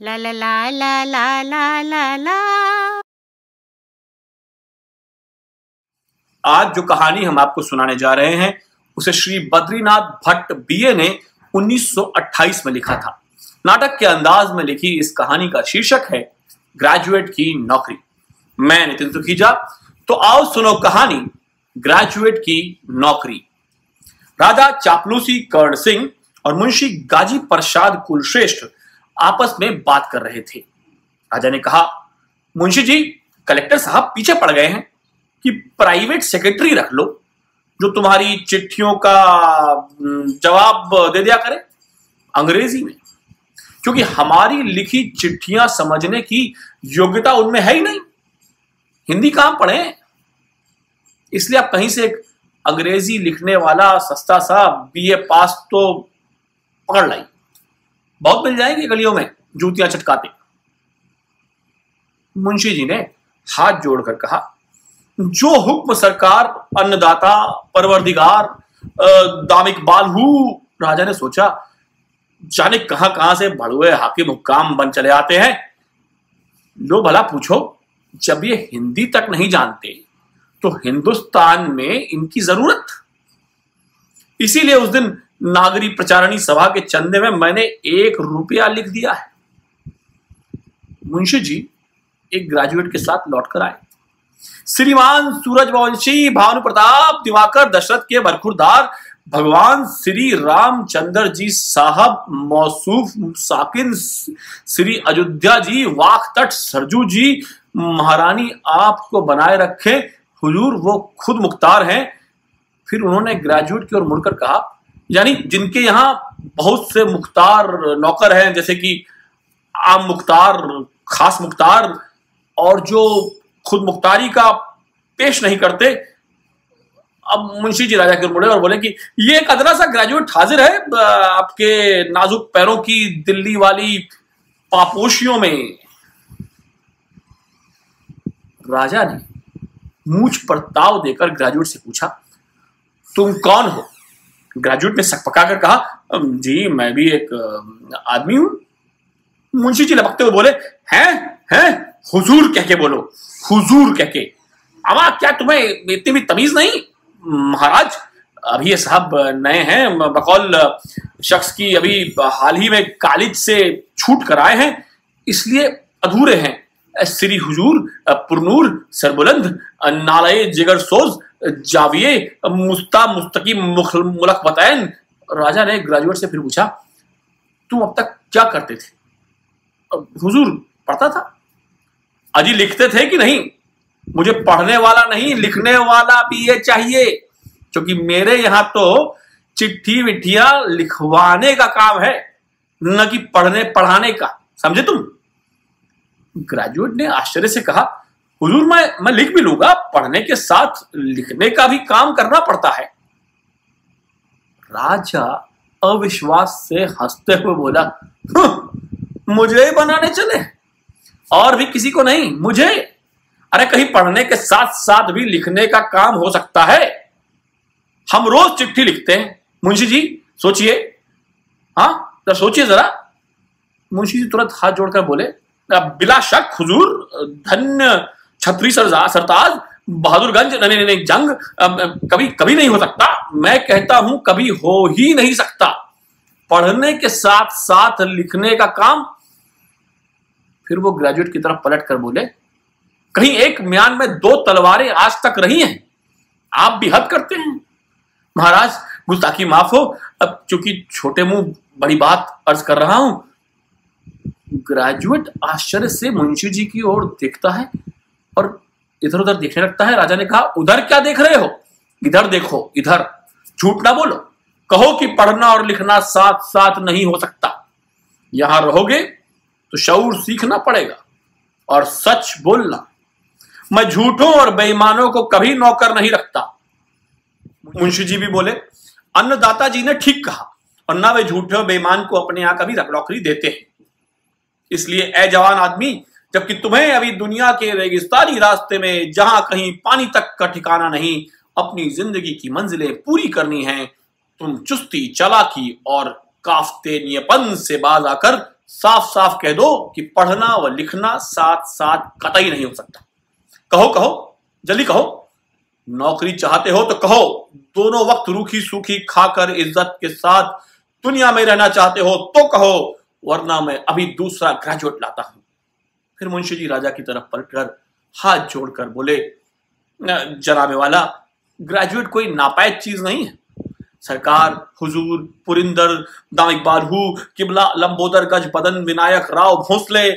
La la la la la la la la. आज जो कहानी हम आपको सुनाने जा रहे हैं, उसे श्री बद्रीनाथ भट्ट बीए ने 1928 में लिखा था। नाटक के अंदाज में लिखी इस कहानी का शीर्षक है, ग्रेजुएट की नौकरी। मैं नितिन सुखीजा तो आओ सुनो कहानी, ग्रेजुएट की नौकरी। राजा चापलूसी कर्ण सिंह और मुंशी गाजी प्रसाद कुलश्रेष्ठ आपस में बात कर रहे थे। राजा ने कहा, मुंशी जी, कलेक्टर साहब पीछे पड़ गए हैं कि प्राइवेट सेक्रेटरी रख लो, जो तुम्हारी चिट्ठियों का जवाब दे दिया करे अंग्रेज़ी में। क्योंकि हमारी लिखी चिट्ठियाँ समझने की योग्यता उनमें है ही नहीं। हिंदी कहाँ पढ़े इसलिए आप कहीं से एक अंग्रेज़ी लिखने वाला सस्ता सा बीए पास तो पकड़ लाई। बहुत मिल जाएँगे गलियों में, जूतियाँ चटकाते। मुंशी जी ने हाथ जोड़कर कहा, जो हुक्म सरकार, अन्नदाता, परवरदिगार दामिक बालहू राजा ने सोचा, जाने कहाँ कहाँ से भड़ुए हाकिम हुक्काम बन चले आते हैं। लो भला पूछो, जब ये हिंदी तक नहीं जानते तो हिंदुस्तान में इनकी ज़रूरत? इसीलिए उस दिन नागरी प्रचारणी सभा के चंदे में मैंने एक रुपया लिख दिया है। मुंशी जी एक ग्रेजुएट के साथ लौटकर आए। श्रीमान सूरजवंशी भानु प्रताप दिवाकर दशरथ के बरखुरदार भगवान श्री रामचंद्र जी साहब मौसूफ साकिन श्री अयोध्या जी वाक तट सरजू जी महारानी आपको बनाए रखे। हुजूर वो खुद मुख्तार हैं। फिर उन्होंने ग्रेजुएट की ओर मुड़कर कहा यानी जिनके यहाँ बहुत से मुख्तार नौकर हैं, जैसे कि आम मुख्तार, खास मुख्तार, और जो खुद मुख्तारी का पेश नहीं करते, अब मुंशी जी राजा के मुड़े और बोले कि ये एक अदरा सा ग्रेजुएट हाजिर है आपके नाजुक पैरों की दिल्ली वाली पापोशियों में। राजा ने मूछ पर ताव देकर ग्रेजुएट से पूछा, तुम कौन हो? ग्रेजुएट ने सकपका कर कहा जी, मैं भी एक आदमी हूँ। मुंशी जी लपकते हुए बोले, हैं हैं, हुजूर कह के बोलो, हुजूर कह के। अमा क्या तुम्हें इतनी भी तमीज नहीं? महाराज, अभी ये साहब नए हैं, बकौल शख्स की अभी हाल ही में कॉलेज से छूट कर आए हैं, इसलिए अधूरे हैं। श्री हुजूर पुरनूर सरबुलंद नालय जिगर सोज जाविये मुस्ता मुस्तकी मुलक बतायन राजा ने ग्रेजुएट से फिर पूछा, तुम अब तक क्या करते थे? हुजूर, पढ़ता था। अजी, लिखते थे कि नहीं? मुझे पढ़ने वाला नहीं, लिखने वाला भी ये चाहिए। क्योंकि मेरे यहाँ तो चिट्ठी विट्ठियाँ लिखवाने का काम है, न कि पढ़ने, पढ़ाने का। समझे तुम? ग्रेजुएट ने आश्चर्य से कहा, हुजूर, मैं मैं लिख भी लूँगा, पढ़ने के साथ लिखने का भी काम करना पड़ता है. राजा अविश्वास से हँसते हुए बोला मुझे ही बनाने चले, और भी किसी को नहीं, मुझे अरे कहीं पढ़ने के साथ साथ भी लिखने का काम हो सकता है। हम रोज चिट्ठी लिखते हैं। मुंशी जी, सोचिए। हाँ जरा सोचिए जरा। मुंशी जी तुरंत हाथ जोड़कर बोले बिला शक, हुजूर धन्य छत्री सरजा सरताज, बहादुरगंज नहीं नहीं नहीं जंग कभी कभी नहीं हो सकता। मैं कहता हूँ, कभी हो ही नहीं सकता। पढ़ने के साथ साथ लिखने का काम, फिर वो ग्रेजुएट की तरफ़ पलट कर बोले, कहीं एक म्यान में दो तलवारें आज तक रही हैं। आप भी हद करते हैं। महाराज, गुस्ताखी माफ़ हो। अब चूँकि छोटे मुँह बड़ी बात अर्ज़ कर रहा हूँ ग्रेजुएट आश्चर्य से मुंशी जी की ओर देखता है और इधर उधर देखने लगता है। राजा ने कहा, उधर क्या देख रहे हो? इधर देखो, इधर। झूठ ना बोलो। कहो कि पढ़ना और लिखना साथ साथ नहीं हो सकता। यहाँ रहोगे तो शौर सीखना पड़ेगा और सच बोलना। मैं झूठों और बेईमानों को कभी नौकर नहीं रखता। मुंशी जी भी बोले, अन्नदाता जी ने ठीक कहा। और ना वे झूठे और बेईमान को अपने यहाँ कभी नौकरी देते हैं। इसलिए ए जवान आदमी, जबकि तुम्हें अभी दुनिया के रेगिस्तानी रास्ते में जहाँ कहीं पानी तक का ठिकाना नहीं, अपनी ज़िंदगी की मंजिलें पूरी करनी है, तुम चुस्ती, चालाकी और काफ्ते नियपन से बाज आकर साफ़ साफ़ कह दो कि पढ़ना व लिखना साथ साथ कतई नहीं हो सकता। कहो कहो, जल्दी कहो। नौकरी चाहते हो तो कहो। दोनों वक्त रूखी सूखी खाकर इज़्ज़त के साथ दुनिया में रहना चाहते हो तो कहो। वरना मैं अभी दूसरा ग्रेजुएट लाता हूँ। फिर मुंशी जी राजा की तरफ़ पलटकर हाथ जोड़कर बोले जनाबे वाला ग्रेजुएट कोई नापायद चीज़ नहीं है। सरकार, हुजूर, पुरिंदर दाम इकबाल हु किबला, लंबोदर, गज बदन, विनायक, राव भोसले।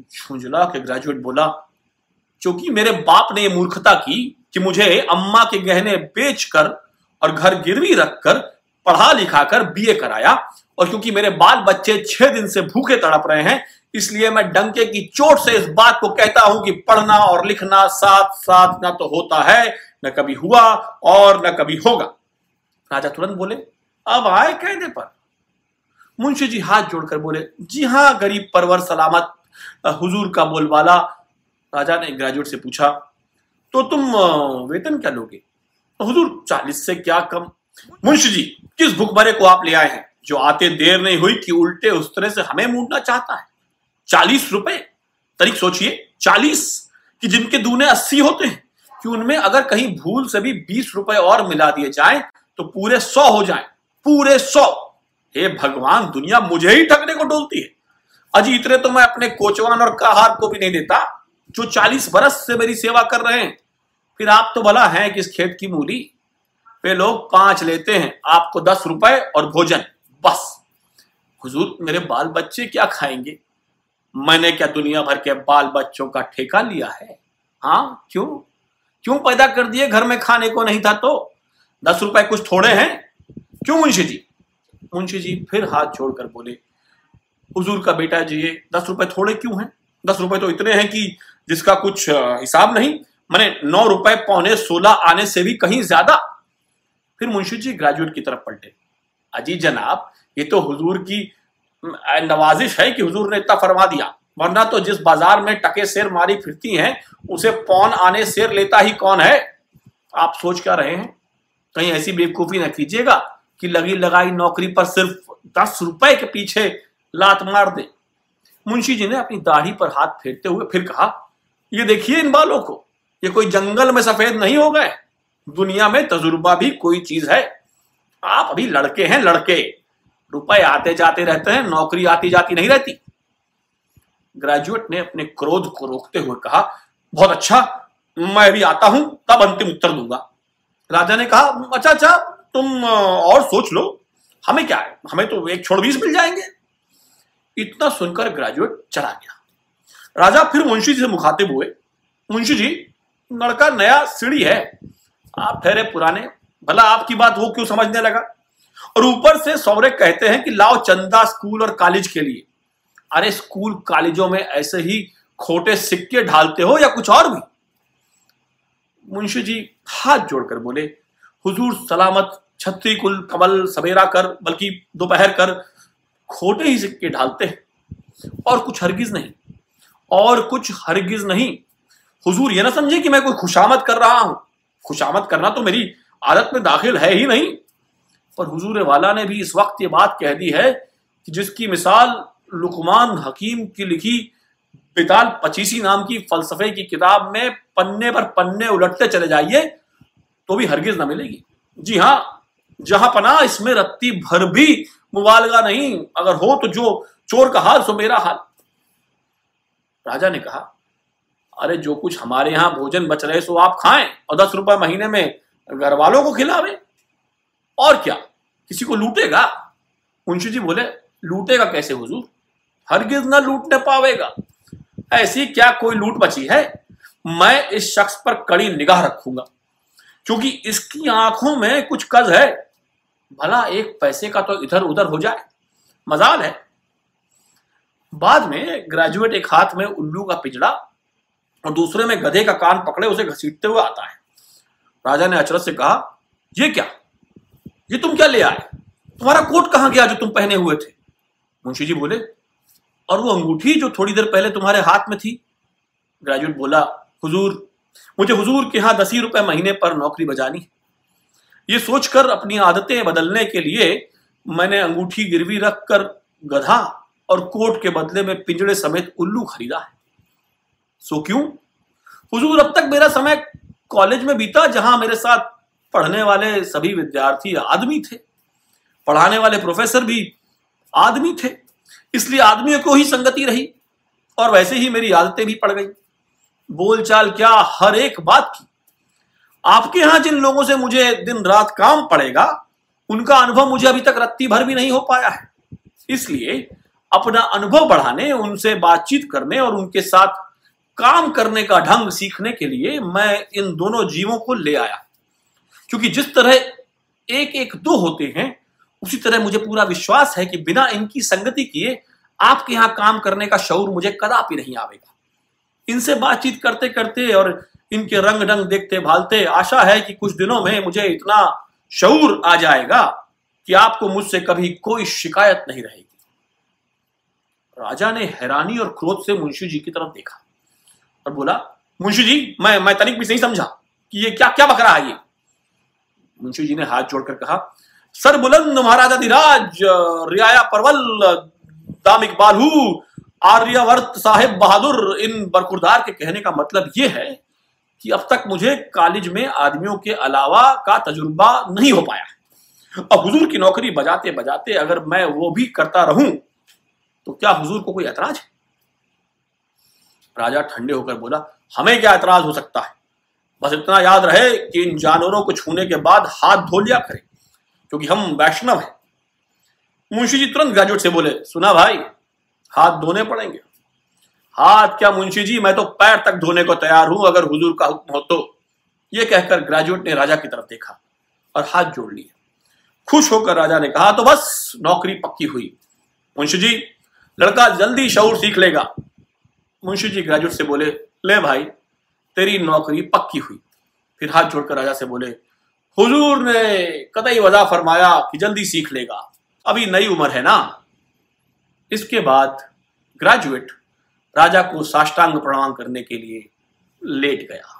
झुंझला के ग्रेजुएट बोला क्योंकि मेरे बाप ने यह मूर्खता की कि मुझे अम्मा के गहने बेचकर और घर गिरवी रखकर पढ़ा लिखा कर बीए कराया और क्योंकि मेरे बाल बच्चे छह दिन से भूखे तड़प रहे हैं, इसलिए मैं डंके की चोट से इस बात को कहता हूँ कि पढ़ना और लिखना साथ साथ न तो होता है, न कभी हुआ और न कभी होगा। राजा तुरंत बोले, अब आए कहने पर? मुंशी जी हाथ जोड़कर बोले, जी हाँ, गरीब परवर सलामत हुजूर का बोलबाला। राजा ने ग्रेजुएट से पूछा तो तुम वेतन क्या लोगे? हुजूर, चालीस से क्या कम मुंशी जी, किस भुखमरे को आप ले आए हैं? जो आते देर नहीं हुई कि उल्टे उस तरह से हमें मूडना चाहता है। चालीस रुपए? तरीक सोचिए, चालीस? कि जिनके दूने अस्सी होते हैं, कि उनमें अगर कहीं भूल से भी बीस रुपए और मिला दिए जाए तो पूरे सौ हो जाए। पूरे सौ। हे भगवान, दुनिया मुझे ही ठगने को डोलती है। अजी, इतने तो मैं अपने कोचवान और काहार को भी नहीं देता, जो चालीस बरस से मेरी सेवा कर रहे हैं। फिर आप तो भला हैं किस खेत की मूली वे लोग पाँच लेते हैं, आपको दस रुपए और भोजन, बस। हुजूर, मेरे बाल बच्चे क्या खाएँगे? मैंने क्या दुनिया भर के बाल बच्चों का ठेका लिया है? हाँ क्यों? क्यों पैदा कर दिए घर में खाने को नहीं था तो? दस रुपए कुछ थोड़े हैं? क्यों मुंशी जी? मुंशी जी फिर हाथ छोड़कर बोले, हुजूर का बेटा जी, ये दस रुपए थोड़े क्यों हैं? दस रुपए तो इतने हैं कि जिसका कुछ हिसाब नहीं, मैंने नौ रुपए पौने सोलह आने से भी कहीं ज़्यादा फिर मुंशी जी ग्रेजुएट की तरफ़ पलटे। अजी जनाब, ये तो हुजूर की नवाजिश है कि हुजूर ने इतना फरमा दिया, वरना तो जिस बाज़ार में टके शेर मारी फिरती हैं, उसे पौन आने शेर लेता ही कौन है? आप सोच क्या रहे हैं? कहीं ऐसी बेवकूफ़ी न कीजिएगा कि लगी लगाई नौकरी पर सिर्फ़ दस रुपए के पीछे लात मार दे। मुंशी जी ने अपनी दाढ़ी पर हाथ फेरते हुए फिर कहा, ये देखिए इन बालों को, ये कोई जंगल में सफ़ेद नहीं हो गए। दुनिया में तजुर्बा भी कोई चीज़ है। आप अभी लड़के हैं, लड़के। रुपए आते जाते रहते हैं, नौकरी आती जाती नहीं रहती। ग्रेजुएट ने अपने क्रोध को रोकते हुए कहा, बहुत अच्छा मैं भी आता हूँ, तब अंतिम उत्तर दूँगा। राजा ने कहा अच्छा अच्छा तुम और सोच लो। हमें क्या है? हमें तो एक छोड़ बीस मिल जाएँगे। इतना सुनकर ग्रेजुएट चला गया। राजा फिर मुंशी जी से मुखातिब हुए। मुंशी जी, लड़का नया सीढ़ी है आप ठहरे पुराने, भला आपकी बात वो क्यों समझने लगा? और ऊपर से सौरे कहते हैं कि लाओ चंदा स्कूल और कॉलेज के लिए। अरे स्कूल कॉलेजों में ऐसे ही खोटे सिक्के ढालते हो या कुछ और भी? मुंशी जी हाथ जोड़कर बोले, हुजूर सलामत, छत्री कुल कमल सवेरा कर, बल्कि दोपहर कर, खोटे ही सिक्के ढालते हैं। और कुछ हरगिज नहीं, और कुछ हरगिज नहीं। हुजूर ये ना समझे कि मैं कोई खुशामद कर रहा हूँ। खुशामद करना तो मेरी आदत में दाखिल है ही नहीं। पर हुजूर वाला ने भी इस वक्त ये बात कह दी है कि जिसकी मिसाल लुकमान हकीम की लिखी बिताल पचीसी नाम की फलसफे की किताब में पन्ने पर पन्ने उलटते चले जाइए तो भी हरगिज ना मिलेगी। जी हाँ जहाँ पना इसमें रत्ती भर भी मुबालगा नहीं, अगर हो तो जो चोर का हाल, सो मेरा हाल। राजा ने कहा अरे जो कुछ हमारे यहाँ भोजन बच रहे सो आप खाएँ और दस रुपए महीने में घर वालों को खिलावे। और क्या? किसी को लूटेगा? मुंशी जी बोले, लूटेगा कैसे हुजूर? हरगिज ना लूटने पावेगा। ऐसी क्या कोई लूट बची है? मैं इस शख्स पर कड़ी निगाह रखूँगा, क्योंकि इसकी आँखों में कुछ कज है। भला एक पैसे का तो इधर उधर हो जाए। मजाल है। बाद में ग्रेजुएट एक हाथ में उल्लू का पिजड़ा और दूसरे में गधे का कान पकड़े, उसे घसीटते हुए आता है। राजा ने अचरज से कहा, ये क्या? ये तुम क्या ले आए? तुम्हारा कोट कहाँ गया जो तुम पहने हुए थे? मुंशी जी बोले, और वो अंगूठी जो थोड़ी देर पहले तुम्हारे हाथ में थी? ग्रेजुएट बोला, हुजूर, मुझे हुजूर के यहाँ दस ही रुपए महीने पर नौकरी बजानी ये सोचकर अपनी आदतें बदलने के लिए मैंने अंगूठी गिरवी रखकर गधा और कोट के बदले में पिंजड़े समेत उल्लू खरीदा है। सो क्यों? हुजूर, अब तक मेरा समय कॉलेज में बीता जहाँ मेरे साथ पढ़ने वाले सभी विद्यार्थी आदमी थे। पढ़ाने वाले प्रोफेसर भी आदमी थे। इसलिए आदमियों को ही संगति रही और वैसे ही मेरी आदतें भी पड़ गई। बोलचाल क्या हर एक बात की। आपके यहाँ जिन लोगों से मुझे दिन रात काम पड़ेगा, उनका अनुभव मुझे अभी तक रत्ती भर भी नहीं हो पाया है। इसलिए अपना अनुभव बढ़ाने, उनसे बातचीत करने और उनके साथ काम करने का ढंग सीखने के लिए मैं इन दोनों जीवों को ले आया। क्योंकि जिस तरह एक एक दो होते हैं, उसी तरह मुझे पूरा विश्वास है कि बिना इनकी संगति किए आपके यहाँ काम करने का शौर मुझे कदापि नहीं आवेगा। इनसे बातचीत करते करते और इनके रंग ढंग देखते भालते आशा है कि कुछ दिनों में मुझे इतना शौर आ जाएगा कि आपको मुझसे कभी कोई शिकायत नहीं रहेगी। राजा ने हैरानी और क्रोध से मुंशी जी की तरफ़ देखा। और बोला, मुंशी जी, मैं मैं तनिक भी नहीं समझा कि ये क्या क्या बकरा है ये? मुंशी जी ने हाथ जोड़कर कहा, सर बुलंद महाराजा दिराज रियाया परवल, दाम इकबाल आर्यवर्त साहेब बहादुर, इन बरकुरदार के कहने का मतलब यह है कि अब तक मुझे कॉलेज में आदमियों के अलावा का तजुर्बा नहीं हो पाया। अब हुजूर की नौकरी बजाते बजाते अगर मैं वो भी करता रहूँ तो क्या हुजूर को कोई ऐतराज है? राजा ठंडे होकर बोला, हमें क्या ऐतराज हो सकता है? बस इतना याद रहे कि इन जानवरों को छूने के बाद हाथ धो लिया करें, क्योंकि हम वैष्णव हैं। मुंशी जी तुरंत ग्रेजुएट से बोले, सुना भाई, हाथ धोने पड़ेंगे। हाथ क्या मुंशी जी, मैं तो पैर तक धोने को तैयार हूँ, अगर हुजूर का हुक्म हो तो। यह कहकर ग्रेजुएट ने राजा की तरफ़ देखा और हाथ जोड़ लिए। खुश होकर राजा ने कहा तो बस नौकरी पक्की हुई। मुंशी जी, लड़का जल्दी शौर सीख लेगा। मुंशी जी ग्रेजुएट से बोले, ले भाई, तेरी नौकरी पक्की हुई। फिर हाथ जोड़कर राजा से बोले, हुजूर ने कतई वजह फरमाया कि जल्दी सीख लेगा। अभी नई उम्र है ना? इसके बाद ग्रेजुएट राजा को साष्टांग प्रणाम करने के लिए लेट गया।